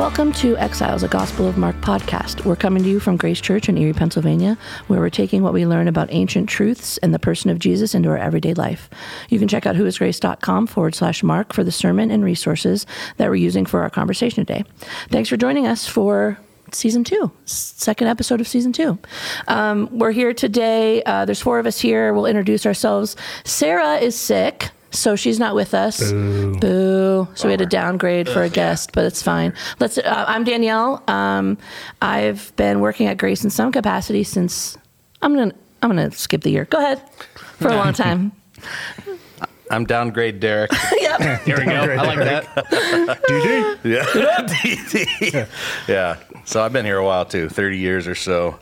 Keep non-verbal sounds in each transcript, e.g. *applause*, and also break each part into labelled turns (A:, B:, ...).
A: Welcome to Exiles, a Gospel of Mark podcast. We're coming to you from Grace Church in Erie, Pennsylvania, where we're taking what we learn about ancient truths and the person of Jesus into our everyday life. You can check out whoisgrace.com forward slash Mark for the sermon and resources that we're using for our conversation today. Thanks for joining us for season two, second episode of season two. Um, we're here today. Uh, there's four of us here. We'll introduce ourselves. Sarah is sick. So she's not with us.
B: Boo.
A: Boo. So we had to downgrade for a guest, but it's fine. Let's. Uh, I'm Danielle. Um, I've been working at Grace in some capacity since. I'm gonna. I'm gonna skip the year. Go ahead. For a long time. *laughs*
C: I'm downgrade Derek. *laughs*
A: yep. *laughs*
D: There we go. I like that.
B: DD.
C: Yeah. DD. yeah. So I've been here a while too, 30 years or so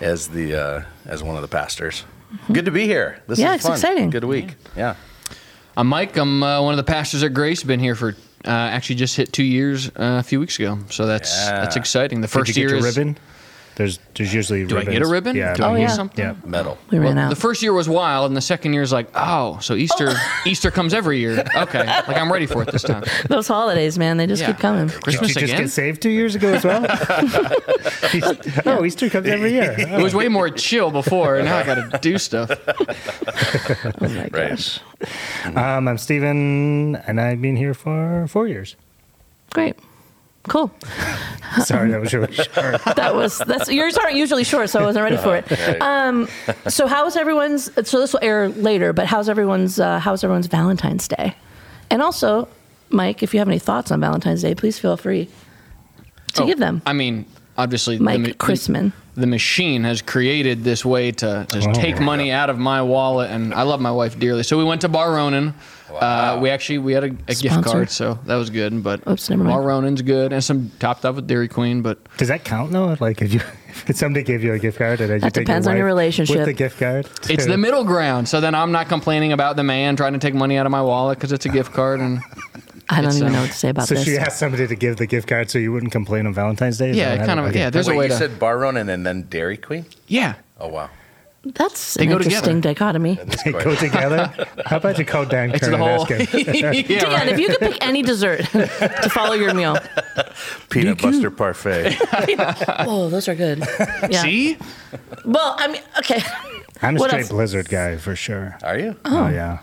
C: as the uh, as one of the pastors. Good to be here. This
A: Yeah,
C: is
A: it's
C: fun.
A: exciting.
C: Good week. Yeah.
D: I'm Mike. I'm uh, one of the pastors at Grace. Been here for uh, actually just hit two years uh, a few weeks ago. So that's
C: Yeah.
D: that's exciting. The
B: Did
D: first
B: you get
D: year is.
B: ribbon? There's there's usually
D: Do I get a ribbon?
B: Yeah.
D: Do I
A: Oh,
D: get
A: yeah.
D: something?
B: Yeah.
C: Medal.
A: We ran
D: Well,
A: out.
D: the first year was wild, and the second year is like, oh, so Easter *laughs* Easter comes every year. Okay, like I'm ready for it this time.
A: Those holidays, man, they just
D: Yeah.
A: keep coming.
B: Did
D: Christmas
B: you just
D: again.
B: get saved two years ago as well? *laughs* *laughs* oh, Easter comes every year.
D: It was way more chill before, and now I got to do stuff.
A: Oh my
C: Right.
A: gosh.
B: Um, I'm Steven, and I've been here for four years.
A: Great. Cool.
B: Sorry, that was really *laughs* short.
A: That was that's yours aren't usually short, so I wasn't ready for it. Um, so how's everyone's? So this will air later, but how's everyone's? Uh, how's everyone's Valentine's Day? And also, Mike, if you have any thoughts on Valentine's Day, please feel free to
D: Oh,
A: give them.
D: I mean, obviously,
A: Mike
D: ma-
A: Chrisman.
D: The machine has created this way to just
B: Oh.
D: take money out of my wallet, and I love my wife dearly. So we went to Bar Ronin. Uh, we actually we had a, a gift card, so that was good. But
A: Oops, never mind.
D: Bar Ronin's good, and some topped up with Dairy Queen. But
B: Does that count though? Like if you *laughs* if somebody gave you a gift card and then you
A: That
B: take
A: depends
B: your
A: on your relationship.
B: with the gift card,
D: it's the *laughs* middle ground. So then I'm not complaining about the man trying to take money out of my wallet because it's a gift card. And
A: I don't even
D: uh,
A: know what to say about
B: So
A: this.
B: she asked somebody to give the gift card so you wouldn't complain on Valentine's Day. Is
D: Yeah, kind of-
B: happened?
D: yeah, there's a way
C: you
D: to-
C: said Bar Ronin and then Dairy Queen?
D: yeah,
C: Oh wow.
A: That's
D: They
A: an
D: go
A: interesting
D: together.
A: dichotomy.
B: They go together. *laughs* How about you call Dan
D: it's
B: Kern and
D: whole.
B: ask him? *laughs*
D: yeah,
A: Dan,
D: right.
A: if you could pick any dessert *laughs* to follow your meal,
C: Peanut butter parfait.
A: oh, those are good. Yeah.
D: See,
A: Well, I mean, okay.
B: I'm a
A: What
B: straight
A: else?
B: Blizzard guy for sure.
C: Are you?
B: Oh, yeah.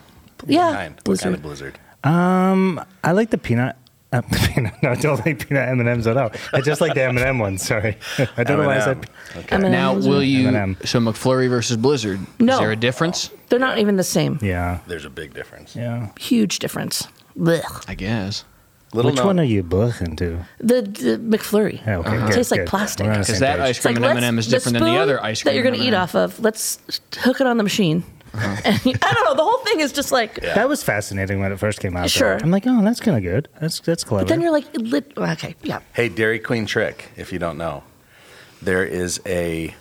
A: Yeah.
C: Kind. What kind of blizzard?
B: Um, I like the peanut. Uh, *laughs* peanut. No, I don't like peanut M and M's at all. I just like the M and M ones. Sorry, *laughs* I don't know why I said.
C: M&M. Okay.
A: M&M.
D: now
A: Blizzard.
D: will you?
B: M&M.
D: So McFlurry versus Blizzard.
A: No.
D: Is there a difference?
A: They're not even the same.
B: Yeah,
C: There's a big difference.
B: yeah.
A: Huge difference. Blech.
D: I guess.
C: Little
B: Which
C: known-
B: one are you buzzing to?
A: The, the McFlurry.
B: Yeah, okay,
A: It
B: good,
A: tastes like
B: good.
A: plastic.
B: We're on the
D: Because
B: same
D: that
B: page.
D: ice
A: It's like
D: cream and
A: let's-
D: M&M is different than the
A: spoon
D: other ice cream.
A: that you're going to eat
D: M&M.
A: off of. Let's hook it on the machine. *laughs* And you- I don't know. The whole thing is just like.
B: That was fascinating when it first came out. though.
A: Sure.
B: I'm like, oh, that's kind of good. That's that's clever.
A: But then you're like, lit, okay, yeah.
C: Hey, Dairy Queen trick, if you don't know. There is a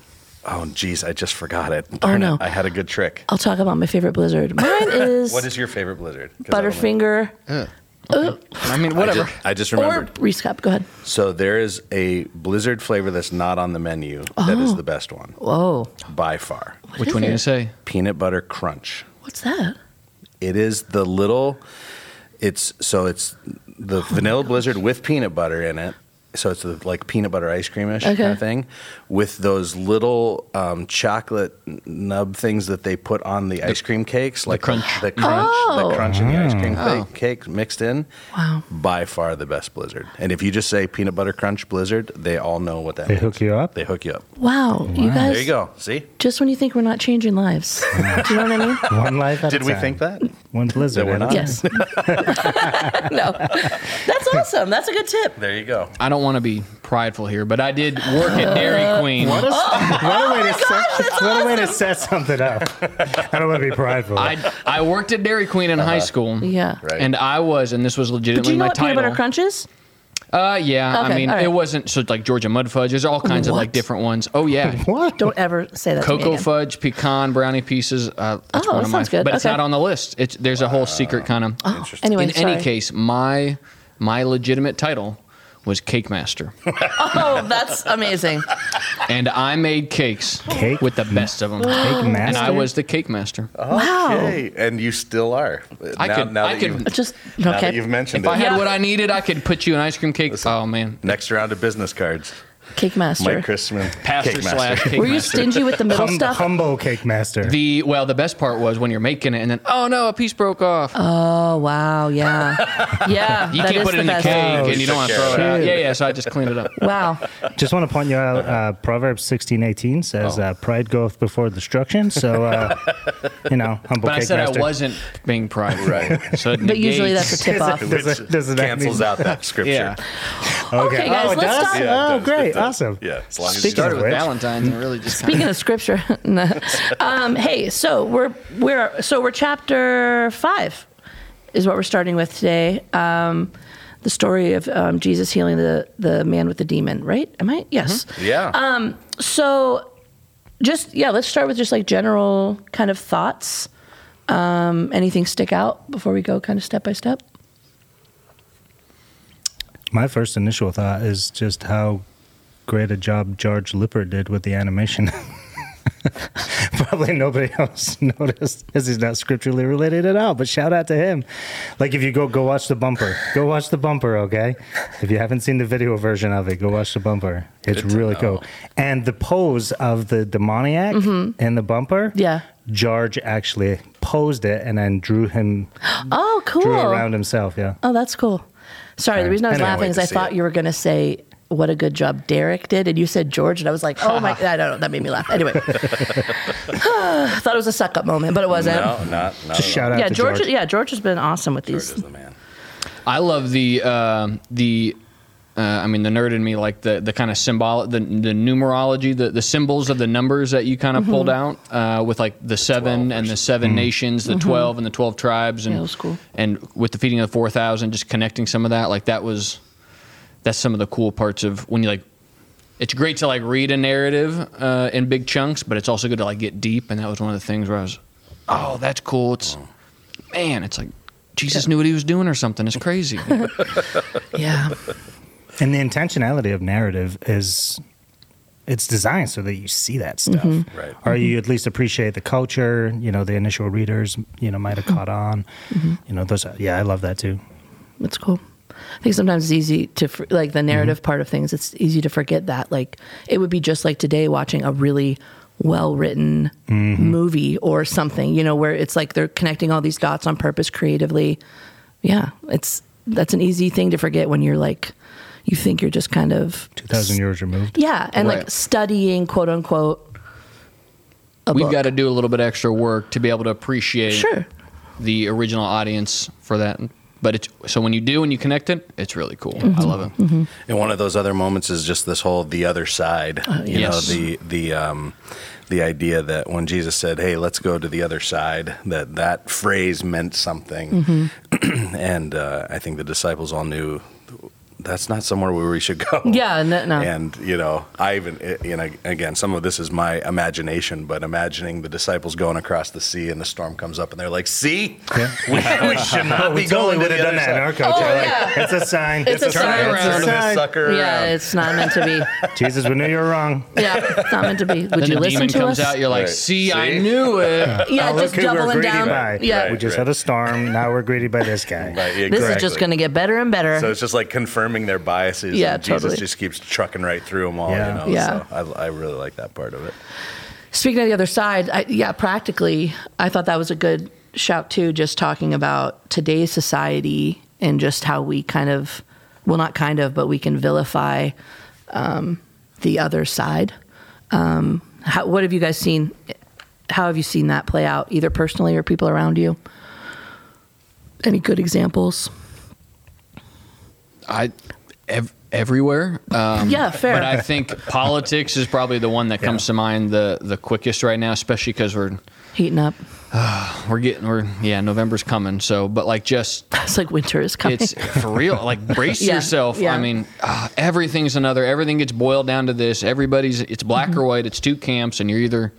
C: oh geez, I just forgot it. Oh, Darn
A: no.
C: it. I had a good trick.
A: I'll talk about my favorite Blizzard. Mine *laughs* is,
C: What is your favorite Blizzard? Butterfinger. don't know.
A: Butterfinger
D: I mean,
C: I
D: whatever.
C: just, I just
A: or
C: remembered.
A: Reese Cup. Go ahead.
C: So there is a blizzard flavor that's not on the menu that is oh. the best one
A: Whoa.
C: by far.
D: Which
A: is
D: one are you
A: it?
D: going to say?
C: Peanut butter crunch.
A: What's that?
C: It is the little. It's so it's the
A: Oh
C: vanilla blizzard with peanut butter in it. So it's the, like peanut butter ice creamish
A: Okay.
C: kind of thing, with those little um, chocolate nub things that they put on the ice cream cakes, like the
D: crunch.
C: the, crunch,
A: Oh.
C: the crunch in the ice cream
D: Oh.
C: cake, cake mixed in.
A: Wow.
C: By far the best blizzard. And if you just say peanut butter crunch blizzard, they all know what that
B: they
C: means.
B: hook you up.
C: They hook you up.
A: Wow. You guys.
C: There you go. See?
A: Just when you think we're not changing lives. *laughs* Do you know what I mean?
B: One life at
C: Did
B: a
C: we
B: time.
C: think that?
B: One blizzard.
C: That we're not?
B: time.
A: Yes. *laughs* no. *laughs* That's awesome. That's a good tip.
C: There you go.
D: I don't want to be prideful here, but I did work at Dairy Queen.
B: What a, what a way to set, what a way to set something up. I don't want to be prideful.
D: I, I worked at Dairy Queen in high school.
A: Yeah.
C: Right.
D: And I was, and this was
A: Do
D: legitimately
A: you know
D: my
A: what peanut
D: title.
A: butter crunch is?
D: Uh, yeah.
A: Okay,
D: I mean,
A: all right.
D: it wasn't so like Georgia mud fudge. There's all kinds of like
A: What?
D: different ones. Oh yeah. *laughs*
B: what?
A: Don't ever say that to me
D: Cocoa
A: again.
D: fudge, pecan, brownie pieces. Uh, that's
A: Oh,
D: one
A: that
D: of my.
A: sounds good.
D: But it's
A: Okay.
D: not on the list. It's there's a whole secret kind of.
A: Oh, anyway,
D: in any case, my my legitimate title was cake master, *laughs*
A: Oh, that's amazing.
D: and I made cakes
B: Cake
D: with the best of them.
B: Cake master?
D: And I was the cake master.
A: Wow.
C: Okay, and you still are.
D: I
C: now,
D: could-
C: now
D: I
C: that
D: could-
C: you've,
A: Just
C: now that you've mentioned
D: If I had
A: Yeah.
D: what I needed, I could put you an ice cream cake. Oh man,
C: Next round of business cards.
A: Cake master.
C: Mike Christman,
D: pastor
C: cake
D: slash
C: master.
D: cake
A: Were you
D: master.
A: stingy with the middle
B: Hum-
A: stuff?
B: Humbo cake master.
D: The well, the best part was when you're making it, and then oh no, a piece broke off.
A: Oh wow, yeah, *laughs* yeah.
D: you
A: that
D: can't
A: is
D: put it in the
A: best.
D: cake,
B: Oh,
D: and you don't want to
C: shit.
D: throw it out. Yeah, yeah. So I just cleaned it up. *laughs*
A: Wow.
B: Just want to point you out. Uh, Proverbs sixteen eighteen says,
D: Oh.
B: uh, "Pride goeth before destruction." So, uh, *laughs* you know, humble cake master.
D: But I
B: cake
D: said
B: master.
D: I wasn't being prideful.
C: Right.
D: So it
A: But usually that's a tip off.
B: Does it-
C: Which
B: does it
C: cancels
B: mean-
C: out that scripture.
D: Yeah.
A: Okay, guys,
B: oh, it
A: let's
B: does?
A: stop.
C: Yeah, it
B: oh,
C: does.
B: great,
C: It does.
B: Awesome.
C: Yeah, as long as
B: Speaking
C: you
D: Started
B: of
D: with
B: which-
D: Valentine's and really just
A: Speaking of scripture, *laughs* no. um, hey, so we're we're so we're chapter five is what we're starting with today. Um, the story of um, Jesus healing the the man with the demon, right? Am I? Yes.
C: Yeah.
A: Um, so just yeah, let's start with just like general kind of thoughts. Um, anything stick out before we go kind of step by step?
B: My first initial thought is just how great a job George Lipper did with the animation. *laughs* Probably nobody else *laughs* noticed because he's not scripturally related at all. But shout out to him. Like if you go go watch the bumper, go watch the bumper. Okay, if you haven't seen the video version of it, go watch the bumper. It's
C: Good
B: really
C: know.
B: cool. And the pose of the demoniac in the bumper,
A: Mm-hmm. Yeah.
B: George actually posed it and then drew him
A: Oh, cool.
B: drew around himself. Yeah.
A: Oh, that's cool. Sorry, the reason I was
B: Anyway,
A: laughing is I thought
C: it.
A: you were going to say what a good job Derek did, and you said George, and I was like, oh my, I don't know, that made me laugh. Anyway, *laughs* I *sighs* thought it was a suck up moment, but it wasn't.
C: no, not, not
B: Just
C: at all.
B: shout out
A: Yeah,
B: to
A: George,
B: George.
A: Yeah, George has been awesome with these.
C: George
A: these.
C: is the man.
D: I love the um the. Uh, I mean, the nerd in me, like the, the kind of symbol, the, the numerology, the, the symbols of the numbers that you kind of pulled out uh, with like the seven
C: 12
D: and the
C: versus-
D: 7 nations, the 12 and the 12 tribes. And,
A: Yeah, it was cool.
D: and with the feeding of the 4,000, just connecting some of that, like that was, that's some of the cool parts of when you like, it's great to like read a narrative uh, in big chunks, but it's also good to like get deep. And that was one of the things where I was, oh, that's cool. It's, man, it's like Jesus knew what he was doing or something. It's crazy. *laughs*
A: Yeah,
B: And the intentionality of narrative is it's designed so that you see that stuff.
A: Mm-hmm.
C: Right.
B: Or you at least appreciate the culture, you know, the initial readers, you know, might have caught on.
A: Mm-hmm.
B: You know, those yeah, I love that too.
A: that's cool. I think sometimes it's easy to like the mm-hmm. narrative part of things. It's easy to forget that. Like it would be just like today watching a really well written mm-hmm. movie or something. You know, where it's like they're connecting all these dots on purpose creatively. Yeah, it's that's an easy thing to forget when you're like you think you're just kind of
B: 2000 years removed.
A: Yeah, and like studying quote unquote. A
D: We've
A: book.
D: got to do a little bit extra work to be able to appreciate
A: Sure.
D: the original audience for that. But it's so when you do and you connect it, it's really cool.
A: Mm-hmm.
D: I love it.
C: And one of those other moments is just this whole the other side. you
D: yes.
C: know, the the um the idea that when Jesus said, "Hey, let's go to the other side," that that phrase meant something. *clears throat* and uh, I think the disciples all knew that's not somewhere where we should go. *laughs*
A: Yeah, no, no.
C: And you know, I even eh, you know again, some of this is my imagination, but imagining the disciples going across the sea and the storm comes up and they're like, "See, *laughs* we, we *laughs* should not
B: we
C: be
B: totally
C: going
B: would
C: to
B: have
C: the
B: done
C: other
B: that in our culture.
A: Oh,
B: like,
A: yeah.
B: It's a sign.
A: It's a
C: Turn
A: sign.
C: around,
A: It's a
C: turn this
B: sign.
C: sucker
A: Yeah,
C: around.
A: it's not meant to be.
B: Jesus, we knew you were wrong.
A: Yeah, it's not meant to be. Would
D: Then
A: you
D: the
A: listen
D: demon
A: to
D: comes
A: us?
D: out, you're like,
C: Right.
D: see, I knew it.
A: yeah,
B: Oh,
A: just
B: look who we're
A: doubling down.
B: by.
A: Yeah,
B: We just had a storm. Now we're greedy by this guy.
C: Right,
A: this is just going to get better and better.
C: So it's just like confirming their biases.
A: Yeah,
C: and Jesus
A: totally.
C: just keeps trucking right through them all.
B: Yeah.
C: You know?
A: Yeah.
C: So I, I really like that part of it.
A: Speaking of the other side, I, yeah, practically, I thought that was a good shout too. Just talking about today's society and just how we kind of, well, not kind of, but we can vilify um, the other side. Um, how, what have you guys seen? How have you seen that play out, either personally or people around you? Any good examples?
D: I ev- everywhere. Um,
A: Yeah, fair.
D: But I think politics is probably the one that comes to mind the the quickest right now, especially because we're
A: Heating up. *sighs*
D: we're getting we're yeah November's coming. So, but like just *laughs*
A: It's like winter is coming.
D: it's for real. Like brace
A: Yeah,
D: yourself.
A: yeah.
D: I mean, uh, everything's another. Everything gets boiled down to this. Everybody's it's black
A: Mm-hmm.
D: or white. It's two camps, and you're either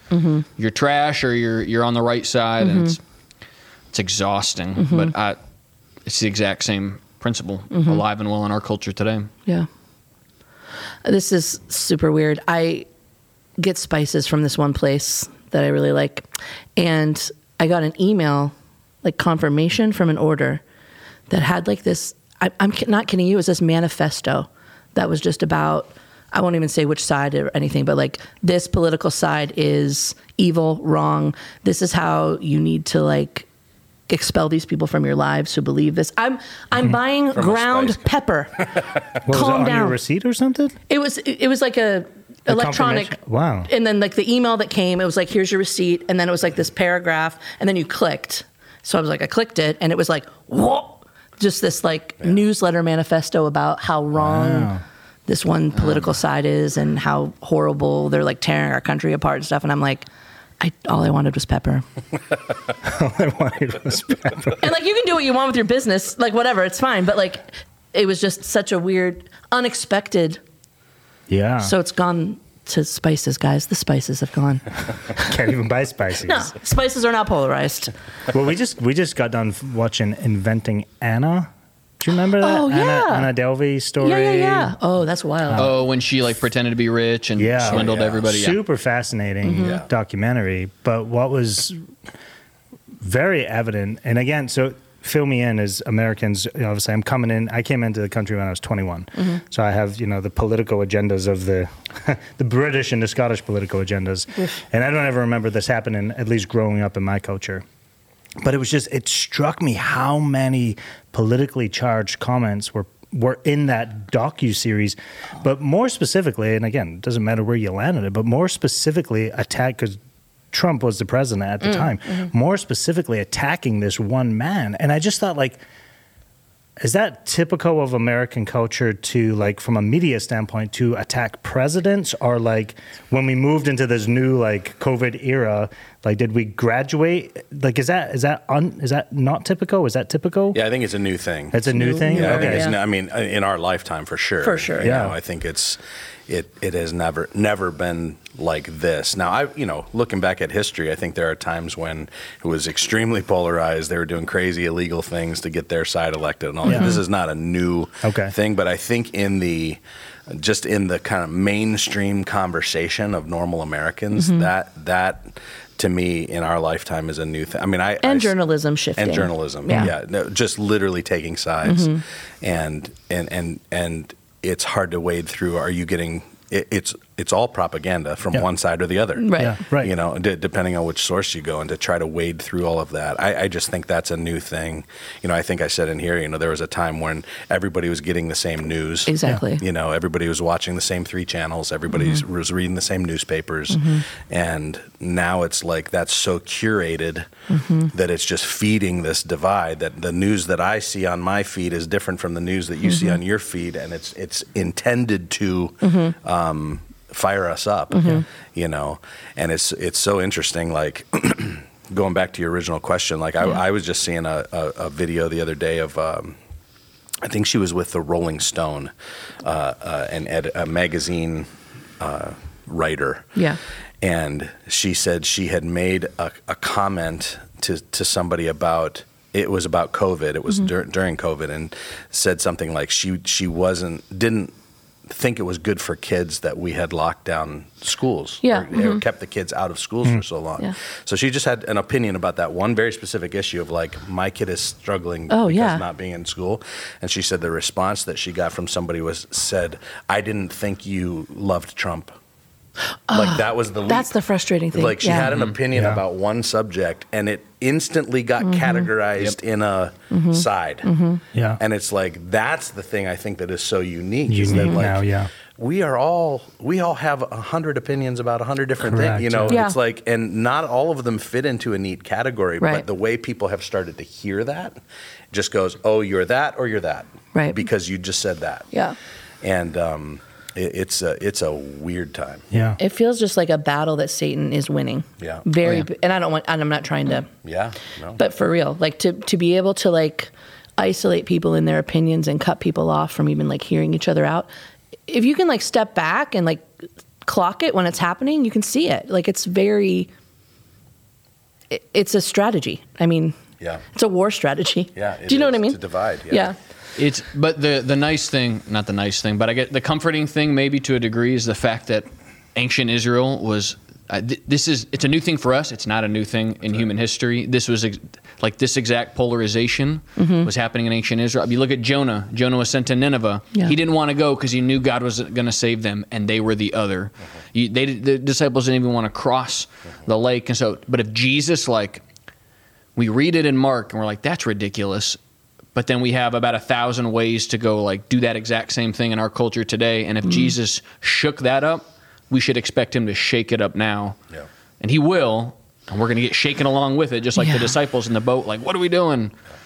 D: you're trash or you're you're on the right side, and it's
A: Mm-hmm.
D: it's exhausting. But I, it's the exact same principle
A: Mm-hmm.
D: alive and well in our culture today.
A: Yeah. This is super weird. I get spices from this one place that I really like. And I got an email, like confirmation from an order that had like this. I, I'm not kidding you, it was this manifesto that was just about, I won't even say which side or anything, but like this political side is evil, wrong. This is how you need to like expel these people from your lives who believe this. I'm I'm mhm. buying
C: From a
A: ground
C: spice.
A: pepper. *laughs*
B: What was it,
A: Calm
B: on your
A: down.
B: receipt or something?
A: It was it was like a electronic
B: confirmation? Wow.
A: And then like the email that came, it was like here's your receipt, and then it was like this paragraph, and then you clicked. So I was like, I clicked it, and it was like whoa, just this like newsletter manifesto about how wrong.
B: Wow.
A: This one political side is, and how horrible they're like tearing our country apart and stuff. And I'm like, I all I wanted was pepper. *laughs*
B: All I wanted was pepper.
A: and like you can do what you want with your business, like whatever, it's fine. But like, it was just such a weird, unexpected.
B: Yeah.
A: So it's gone to spices, guys. The spices have gone. *laughs*
B: can't even buy spices.
A: No, spices are not polarized.
B: Well, we just we just got done watching Inventing Anna. Do you remember that?
A: Oh,
B: Anna,
A: yeah.
B: Anna Delvey story.
A: Yeah, yeah, yeah. Oh, that's wild.
D: Oh, when she like pretended to be rich and
B: Yeah.
D: swindled
C: Yeah.
D: everybody. Yeah.
B: Super fascinating
A: Mm-hmm.
B: Documentary. But what was very evident, and again, so fill me in as Americans. You know, obviously, I'm coming in. I came into the country when I was 21,
A: Mm-hmm.
B: so I have you know the political agendas of the *laughs* the British and the Scottish political agendas, and I don't ever remember this happening. At least growing up in my culture. But it was just it struck me how many politically charged comments were were in that docu series, but more specifically, and again, it doesn't matter where you landed it, but more specifically attack because Trump was the president at the mm, time. Mm-hmm. More specifically, attacking this one man, and I just thought like. Is that typical of American culture to like from a media standpoint to attack presidents or like when we moved into this new like COVID era, like did we graduate? Like is that is that un, is that not typical? Is that typical?
C: Yeah, I think it's a new thing.
B: It's a new
A: new.
B: thing.
C: Yeah, I
B: okay.
C: think it's.
A: Yeah.
C: n- I mean, uh, in our lifetime, for sure.
A: For sure.
C: You
B: Yeah.
C: know, I think it's. It it has never never been like this. Now, I you know, looking back at history, I think there are times when it was extremely polarized. They were doing crazy illegal things to get their side elected, and all
B: Yeah.
C: that. This is not a new
B: Okay.
C: thing, but I think in the just in the kind of mainstream conversation of normal Americans,
A: Mm-hmm.
C: that that to me in our lifetime is a new thing. I mean, I I
A: and
C: s-
A: journalism shifting.
C: and journalism.
A: Yeah.
C: Yeah, no, just literally taking sides,
A: Mm-hmm.
C: and and and and it's hard to wade through. Are you getting? It, it's it's all propaganda from
B: Yeah.
C: one side or the other.
A: Right.
B: Yeah, right.
C: You know, d- depending on which source you go, and to try to wade through all of that, I, I just think that's a new thing. You know, I think I said in here, you know, there was a time when everybody was getting the same news.
A: Exactly.
C: You know, everybody was watching the same three channels. Everybody
A: Mm-hmm.
C: was reading the same newspapers, and now it's like that's so curated
A: Mm-hmm.
C: that it's just feeding this divide. That the news that I see on my feed is different from the news that you see
A: Mm-hmm.
C: on your feed, and it's it's intended to.
A: Mm-hmm.
C: Um, fire us up you know and it's it's so interesting like *clears throat* going back to your original question like I,
A: Yeah.
C: I was just seeing a, a, a video the other day of um, I think she was with the Rolling Stone, uh, uh, an ed- a magazine uh, writer.
A: Yeah.
C: And she said she had made a, a comment to, to somebody about it was about COVID. It was
A: Mm-hmm.
C: dur- during COVID, and said something like she she wasn't didn't think it was good for kids that we had locked down schools.
A: Yeah,
C: or, or mm-hmm. kept the kids out of schools for mm-hmm. so long.
A: Yeah.
C: So she just had an opinion about that one very specific issue of like my kid is struggling
A: Oh,
C: because
A: yeah.
C: not being in school. And she said the response that she got from somebody was said, "I didn't think you loved Trump." Like that was the leap.
A: That's the frustrating thing.
C: Like she
A: Yeah.
C: had an opinion
B: Yeah.
C: about one subject, and it instantly got
A: Mm-hmm.
C: categorized in a side.
B: Yeah.
C: And it's like that's the thing I think that is so unique. is that,
B: Unique
C: like,
B: now, yeah.
C: We are all we all have a hundred opinions about a hundred different
B: Correct,
C: things. You know,
A: yeah.
C: it's like and not all of them fit into a neat category.
A: Right.
C: But the way people have started to hear that just goes, Oh, you're that or you're that.
A: Right.
C: Because you just said that.
A: Yeah.
C: And um it, it's a it's a weird time.
B: Yeah.
A: It feels just like a battle that Satan is winning.
C: Yeah.
A: Very,
D: Oh, yeah.
A: and I don't want, and I'm not trying to,
C: Yeah. No.
A: but for real, like to, to be able to like isolate people in their opinions and cut people off from even like hearing each other out. If you can like step back and like clock it when it's happening, you can see it. Like it's very, it, it's a strategy. I mean,
C: yeah.
A: it's a war strategy.
C: Yeah,
A: Do you know what I mean?
C: to divide, yeah.
A: Yeah.
D: It's but the the nice thing, not the nice thing, but I get the comforting thing maybe to a degree is the fact that ancient Israel was. Uh, th- this is it's a new thing for us. It's not a new thing in human history. This was ex- like this exact polarization
A: Mm-hmm.
D: was happening in ancient Israel. You look at Jonah. Jonah was sent to Nineveh.
A: Yeah.
D: He didn't want to go because he knew God was going to save them, and they were the other. You, they the disciples didn't even want to cross the lake, and so. But if Jesus like we read it in Mark and we're like, that's ridiculous. But then we have about a thousand ways to go like do that exact same thing in our culture today. And if mm-hmm. Jesus shook that up, we should expect him to shake it up now.
C: Yeah.
D: And he will. And we're going to get shaken along with it, just like
A: Yeah.
D: the disciples in the boat. Like, what are we doing?
C: Yeah,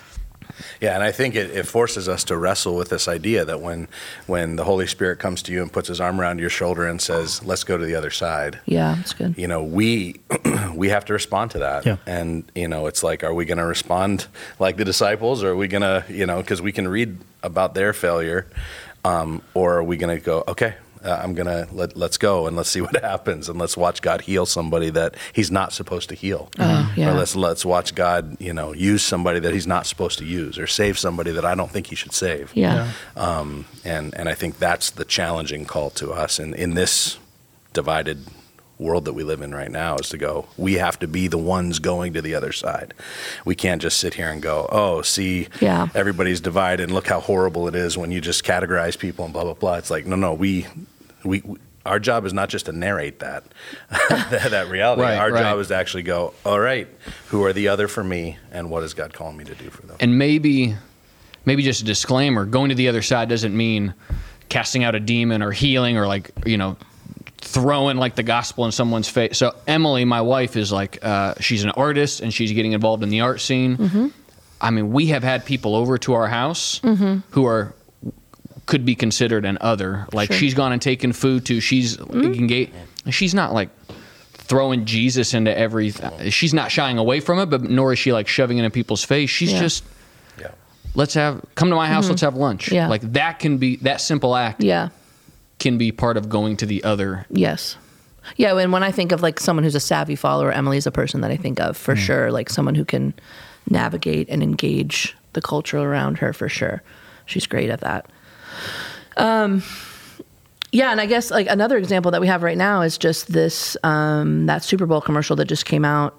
C: and I think it, it forces us to wrestle with this idea that when when the Holy Spirit comes to you and puts his arm around your shoulder and says, "Let's go to the other side,"
A: Yeah, that's good.
C: you know, we *clears throat* we have to respond to that.
B: Yeah.
C: And you know, it's like, are we going to respond like the disciples, or are we going to, you know, because we can read about their failure, um, or are we going to go, okay, uh, I'm going to let let's go and let's see what *laughs* happens, and let's watch God heal somebody that He's not supposed to heal,
A: Oh, yeah.
C: or let's let's watch God, you know, use somebody that He's not supposed to use, or save somebody that I don't think He should save.
A: Yeah.
C: Um, and and I think that's the challenging call to us in in this divided world that we live in right now is to go we have to be the ones going to the other side we can't just sit here and go oh see
A: Yeah.
C: everybody's divided and look how horrible it is when you just categorize people and blah blah blah it's like no no we we, we our job is not just to narrate that *laughs* that, that reality
D: Right,
C: our
D: right.
C: job is to actually go all right who are the other for me and what is god calling me to do for them
D: And maybe, maybe just a disclaimer: going to the other side doesn't mean casting out a demon or healing or like you know throwing like the gospel in someone's face. So Emily, my wife, is like uh, she's an artist and she's getting involved in the art scene. I mean, we have had people over to our house who are could be considered an other. Like
A: Sure.
D: she's gone and taken food to. She's engaged. She's not like throwing Jesus into everything. She's not shying away from it, but nor is she like shoving it in people's face. She's
A: Yeah.
D: just
C: yeah
D: let's have come to my house let's have lunch
A: Mm-hmm. Yeah.
D: like that can be that simple act
A: Yeah.
D: can be part of going to the other
A: Yes. Yeah, and when I think of like someone who's a savvy follower, Emily is a person that I think of for sure, like someone who can navigate and engage the culture around her for sure. She's great at that. Um yeah, and I guess like another example that we have right now is just this um that Super Bowl commercial that just came out.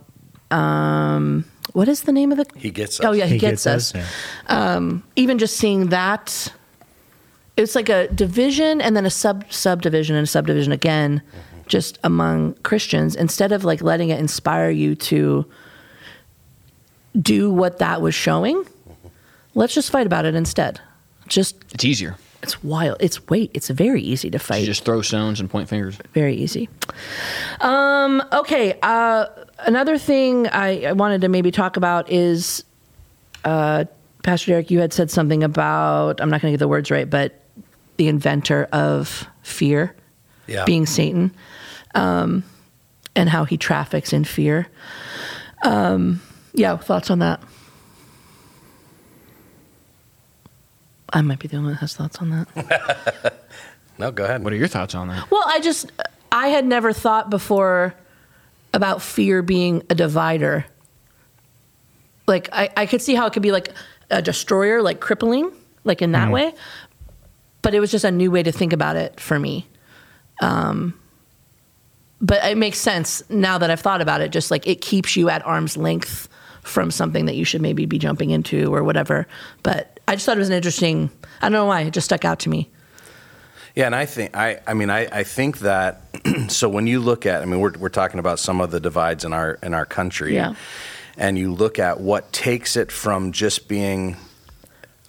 A: Um what is the name of the
C: he gets us
A: Oh yeah, he, gets, us.
B: yeah.
A: even just seeing that it's like a division and then a sub subdivision and a subdivision again just among christians instead of like letting it inspire you to do what that was showing let's just fight about it instead just
D: it's easier
A: it's wild it's wait it's very easy to
D: you
A: fight
D: just throw stones and point fingers
A: very easy. Um, okay. Uh, another thing I, I wanted to maybe talk about is, uh, Pastor Derek, you had said something about I'm not going to get the words right, but the inventor of fear
C: yeah
A: being Satan, um, and how he traffics in fear. Um, yeah, thoughts on that? I might be the only one that has thoughts on that. *laughs*
C: no go ahead
D: what are your thoughts on that
A: Well, I just I had never thought before about fear being a divider. Like I, I could see how it could be like a destroyer, like crippling, like in that way. But it was just a new way to think about it for me. Um, but it makes sense now that I've thought about it. Just like it keeps you at arm's length from something that you should maybe be jumping into or whatever. But I just thought it was an interesting. I don't know why it just stuck out to me.
C: Yeah, and I think I, I mean I, I think that *clears throat* so when you look at I mean we're we're talking about some of the divides in our in our country.
A: Yeah.
C: And you look at what takes it from just being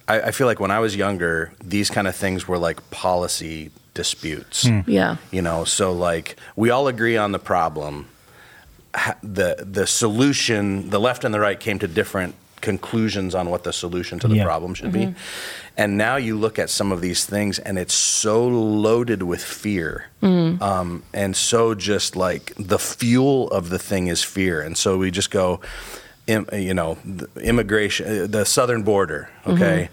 C: I, I feel like when I was younger, these kind of things were like policy disputes. Hmm.
A: Yeah.
C: You know, so like we all agree on the problem. The the solution, the left and the right came to different conclusions on what the solution to the
B: Yeah.
C: problem should be. And now you look at some of these things, and it's so loaded with fear, um, and so just like the fuel of the thing is fear, and so we just go, im, you know, the immigration, uh, the southern border, okay,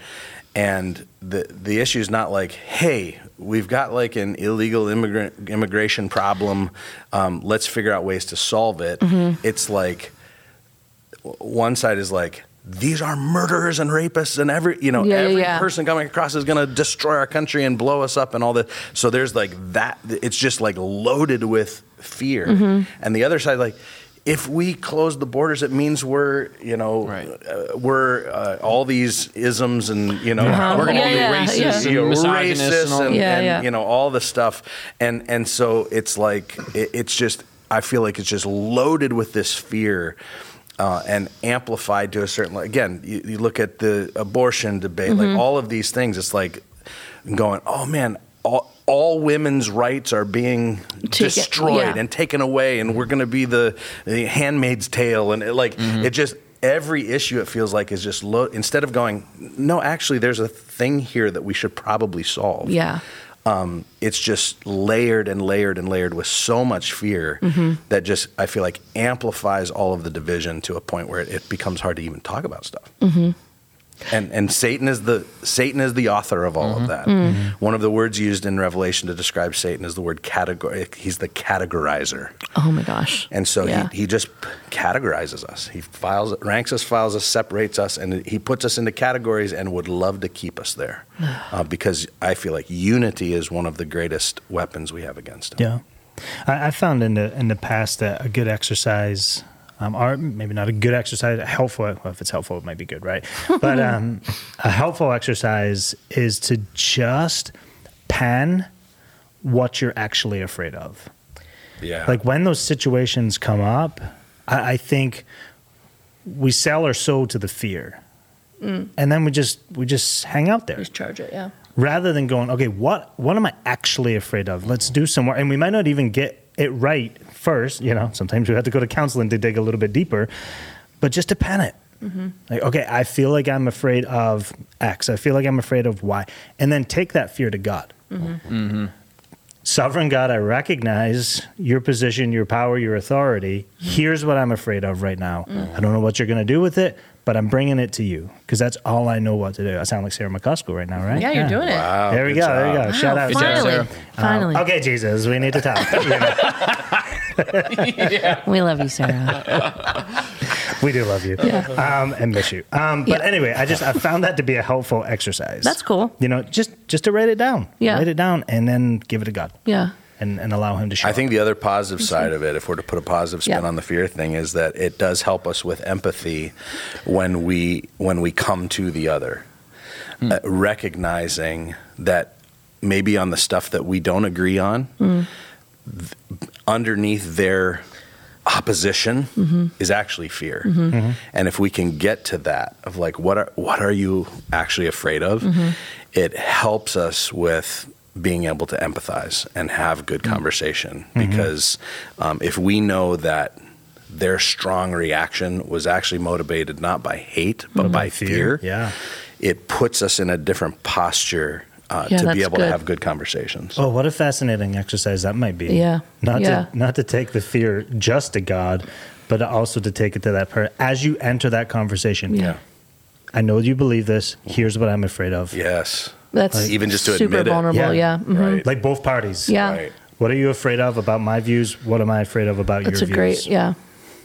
C: and the the issue is not like, hey, we've got like an illegal immigrant immigration problem, um, let's figure out ways to solve it. It's like one side is like these are murderers and rapists and every you know
A: Yeah, yeah,
C: every
A: yeah.
C: person coming across is going to destroy our country and blow us up and all that. So there's like that. It's just like loaded with fear.
A: Mm-hmm.
C: And the other side, like. If we close the borders, it means we're, you know,
D: Right.
C: uh, we're uh, all these isms and you know,
A: Uh-huh.
D: We're gonna
A: Yeah,
D: be racist
A: yeah.
C: you know,
D: and misogynist
C: racist
D: and all
C: and,
A: Yeah,
C: and,
A: yeah.
C: you know all the stuff, and and so it's like it, it's just I feel like it's just loaded with this fear. Uh, and amplified to a certain again you, you look at the abortion debate
A: Mm-hmm.
C: like all of these things it's like going oh man all, all women's rights are being destroyed
A: yeah.
C: and taken away and we're going to be the, the handmaid's tale and it, like it just every issue it feels like is just lo- instead of going no actually there's a thing here that we should probably solve
A: Yeah.
C: Um, it's just layered and layered and layered with so much fear that just I feel like amplifies all of the division to a point where it, it becomes hard to even talk about stuff. And and Satan is the Satan is the author of all of that. One of the words used in Revelation to describe Satan is the word category. He's the categorizer.
A: Oh my gosh.
C: And so
A: Yeah.
C: he, he just categorizes us. He files, ranks us, files us, separates us, and he puts us into categories and would love to keep us there. *sighs* uh, because I feel like unity is one of the greatest weapons we have against him.
B: Yeah, I, I found in the in the past that a good exercise, um, or maybe not a good exercise, a helpful. Well, if it's helpful, it might be good, right? But um, *laughs* a helpful exercise is to just pan what you're actually afraid of.
C: Yeah.
B: Like when those situations come up, I, I think we sell our soul to the fear, and then we just we just hang out there
A: Just charge it. Yeah.
B: rather than going, okay, what what am I actually afraid of? Let's do some more, and we might not even get it right first. You know, sometimes we have to go to counseling to dig a little bit deeper, but just to pen it. Mm-hmm. Like, okay, I feel like I'm afraid of X. I feel like I'm afraid of Y, and then take that fear to God. Mm-hmm. Mm-hmm. Sovereign God, I recognize your position, your power, your authority. Here's what I'm afraid of right now. I don't know what you're going to do with it, but I'm bringing it to you because that's all I know what to do. I sound like Sarah McCuskey right now, right?
A: Yeah, you're doing it.
C: Wow,
B: There we
C: good
B: go. There we
C: job.
B: go. Shout out.
D: Good job,
A: finally,
D: Sarah.
A: finally.
B: Okay, Jesus, we need to talk. You know, *laughs*
A: We love you, Sarah. *laughs*
B: we do love you um, and miss you. Um, but
A: Yeah.
B: anyway, I just I found that to be a helpful exercise.
A: That's cool.
B: You know, just just to write it down.
A: Yeah.
B: Write it down and then give it to God
A: Yeah.
B: And, and allow Him to show.
C: I think the other positive mm-hmm. side of it, if we're to put a positive spin
A: Yeah.
C: on the fear thing, is that it does help us with empathy when we when we come to the other, hmm. uh, recognizing that maybe on the stuff that we don't agree on, hmm. th- underneath their opposition mm-hmm. is actually fear. Mm-hmm. And if we can get to that of like what are what are you actually afraid of, it helps us with being able to empathize and have good conversation because um, if we know that their strong reaction was actually motivated not by hate but by fear,
B: Yeah.
C: it puts us in a different posture uh,
A: Yeah,
C: to be
A: that's
C: able to have good conversations.
B: Oh, what a fascinating exercise that might be.
A: Yeah.
B: Not
A: Yeah.
B: to not to take the fear just to God, but also to take it to that person as you enter that conversation.
A: Yeah.
B: I know you believe this. Here's what I'm afraid of.
C: Yes.
A: That's
C: Even just to
A: super
C: admit it.
A: vulnerable.
B: Yeah.
A: Yeah. Mhm.
C: Right.
B: Like both parties.
A: Yeah.
C: Right.
B: What are you afraid of about my views? What am I afraid of about
A: That's
B: your views?
A: That's a great. Yeah.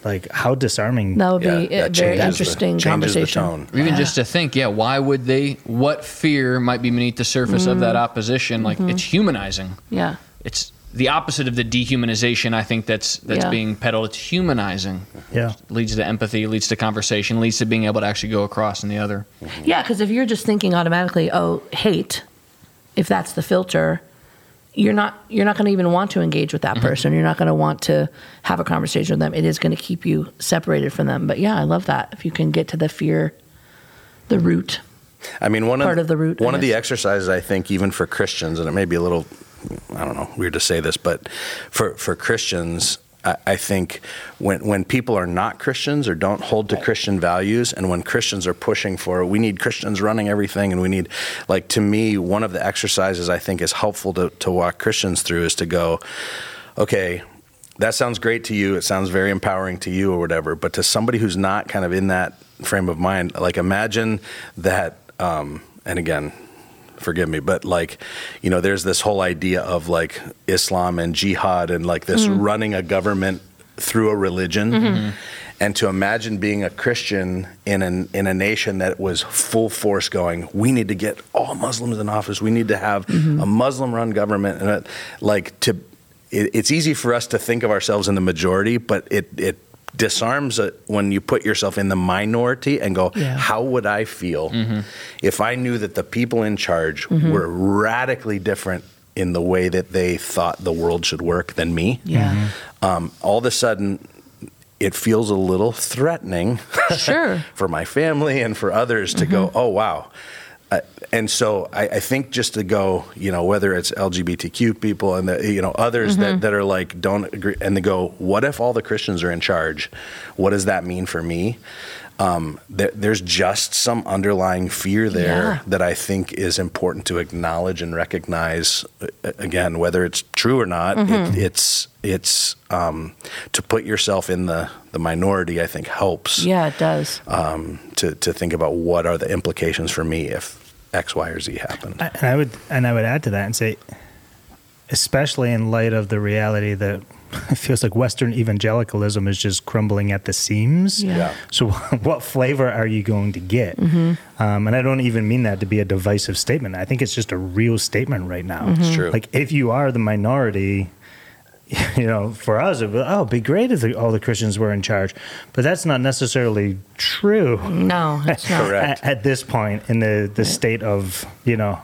B: Like how disarming.
A: That would be
C: Yeah,
A: be a very
C: changes the-
A: interesting
C: the
A: conversation.
C: tone.
D: Even
A: Yeah.
D: just to think, yeah, why would they? What fear might be beneath the surface of
A: Mm-hmm.
D: that opposition? Like it's humanizing.
A: Yeah.
D: It's the opposite of the dehumanization. I think that's that's
A: Yeah.
D: being peddled. It's humanizing.
B: Yeah.
D: Leads to empathy. Leads to conversation. Leads to being able to actually go across in the other.
A: Yeah, because if you're just thinking automatically, oh, hate, if that's the filter, you're not you're not going to even want to engage with that
C: Mm-hmm.
A: person. You're not going to want to have a conversation with them. It is going to keep you separated from them. But yeah, I love that if you can get to the fear, the root.
C: I mean, one
A: Part
C: of,
A: of the root,
C: One of the exercises I think, even for Christians, and it may be a little, I don't know, weird to say this, but for for Christians, I, I think when when people are not Christians or don't hold to Christian values, and when Christians are pushing for, we need Christians running everything, and we need, like to me, one of the exercises I think is helpful to to walk Christians through is to go, okay. That sounds great to you. It sounds very empowering to you, or whatever. But to somebody who's not kind of in that frame of mind, like imagine that um, and again, forgive me, but like, you know, there's this whole idea of like Islam and jihad and like this mm-hmm. running a government through a religion. Mm-hmm. Mm-hmm. and to imagine being a Christian in an in a nation that was full force going, we need to get all Muslims in office. We need to have a Muslim-run government, and it, like to, it, it's easy for us to think of ourselves in the majority, but it it disarms it when you put yourself in the minority and go,
A: Yeah.
C: how would I feel mm-hmm. if I knew that the people in charge mm-hmm. were radically different in the way that they thought the world should work than me?
A: Yeah. Mm-hmm.
C: um, all of a sudden it feels a little threatening
A: Sure. *laughs*
C: for my family and for others to go, oh, wow. Uh, and so I, I think just to go, you know, whether it's LGBTQ people and the, you know others that, that are like don't agree, and they go, what if all the Christians are in charge? What does that mean for me? Um, there, there's just some underlying fear there
A: Yeah.
C: that I think is important to acknowledge and recognize. uh, Again, whether it's true or not,
A: Mm-hmm.
C: it, it's it's um, to put yourself in the the minority. I think helps
A: Yeah, it does.
C: um, to to think about what are the implications for me if X, Y, or Z happen.
B: I- And I would and I would add to that and say, especially in light of the reality that *laughs* it feels like Western evangelicalism is just crumbling at the seams.
A: Yeah.
C: Yeah.
B: So, *laughs* what flavor are you going to get? Um, and I don't even mean that to be a divisive statement. I think it's just a real statement right now.
A: Mm-hmm.
C: It's true.
B: Like, if you are the minority, *laughs* you know, for us, it would, oh, it'd be great if the, all the Christians were in charge. But that's not necessarily true
A: No, it's not.
C: Correct.
B: at, at this point in the, the state of, you know,